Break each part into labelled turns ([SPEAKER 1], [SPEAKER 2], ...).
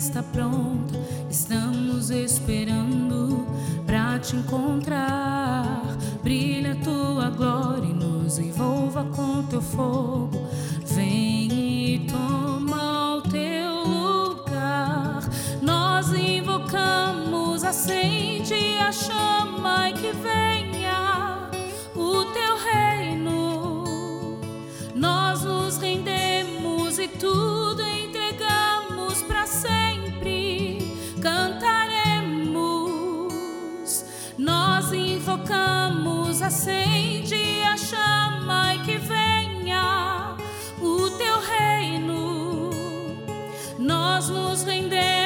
[SPEAKER 1] está pronta, estamos esperando pra te encontrar. Brilha tua glória e nos envolva com teu fogo. Vem e toma o teu lugar. Nós invocamos, acende a chama nós invocamos, acende a chama e que venha o teu reino. Nós nos rendemos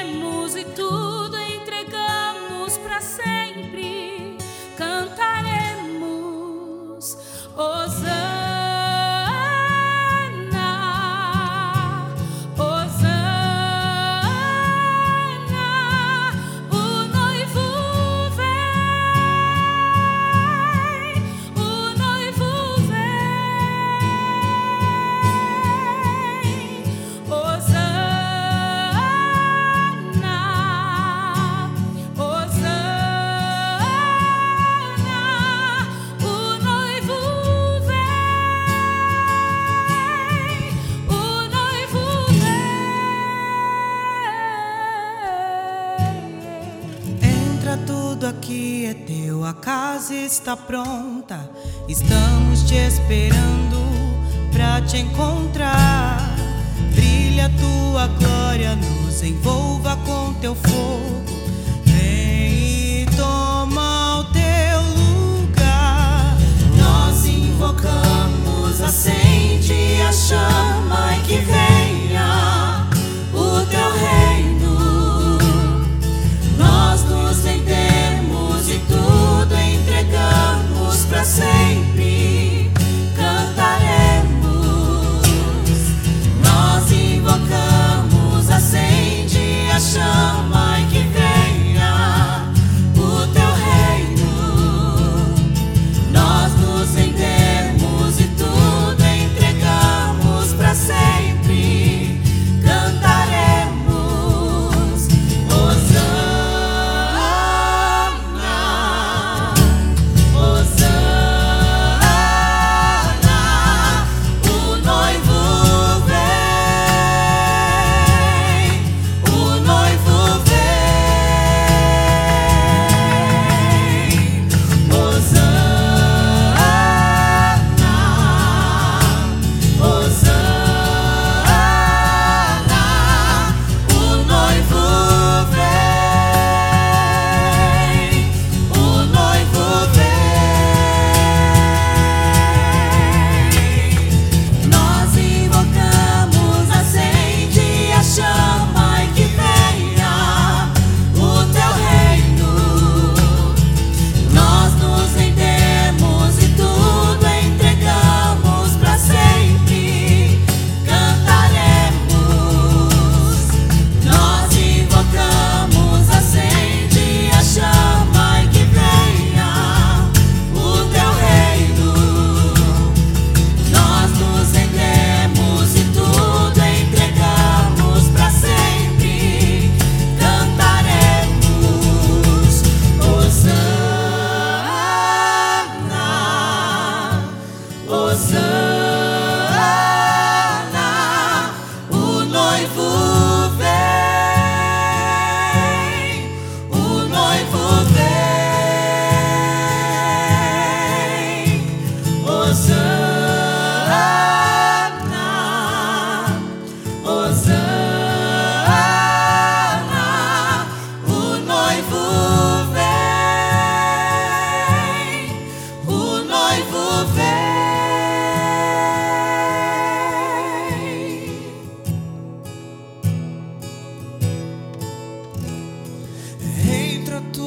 [SPEAKER 2] casa está pronta. Estamos te esperando pra te encontrar. Brilha tua glória, nos envolva com teu fogo.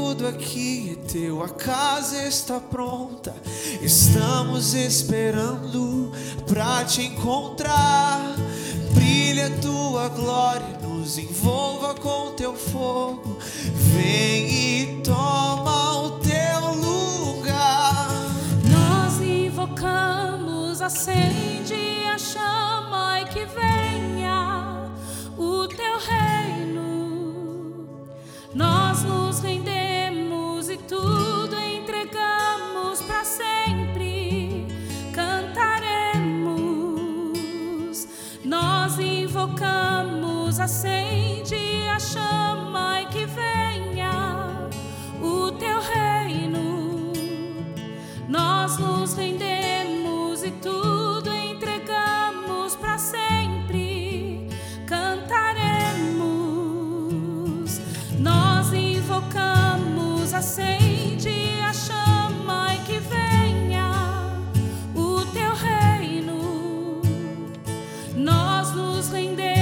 [SPEAKER 2] Tudo
[SPEAKER 3] aqui, é teu, a casa está pronta. Estamos esperando pra te encontrar. Brilha tua glória, nos envolva com teu fogo. Vem e toma o teu lugar.
[SPEAKER 1] Nós invocamos, acende a chama acende a chama e que venha o teu reino.
[SPEAKER 2] Nós nos rendemos e tudo entregamos para sempre. Cantaremos, nós invocamos, acende a chama e que venha o teu reino. Nós nos rendemos.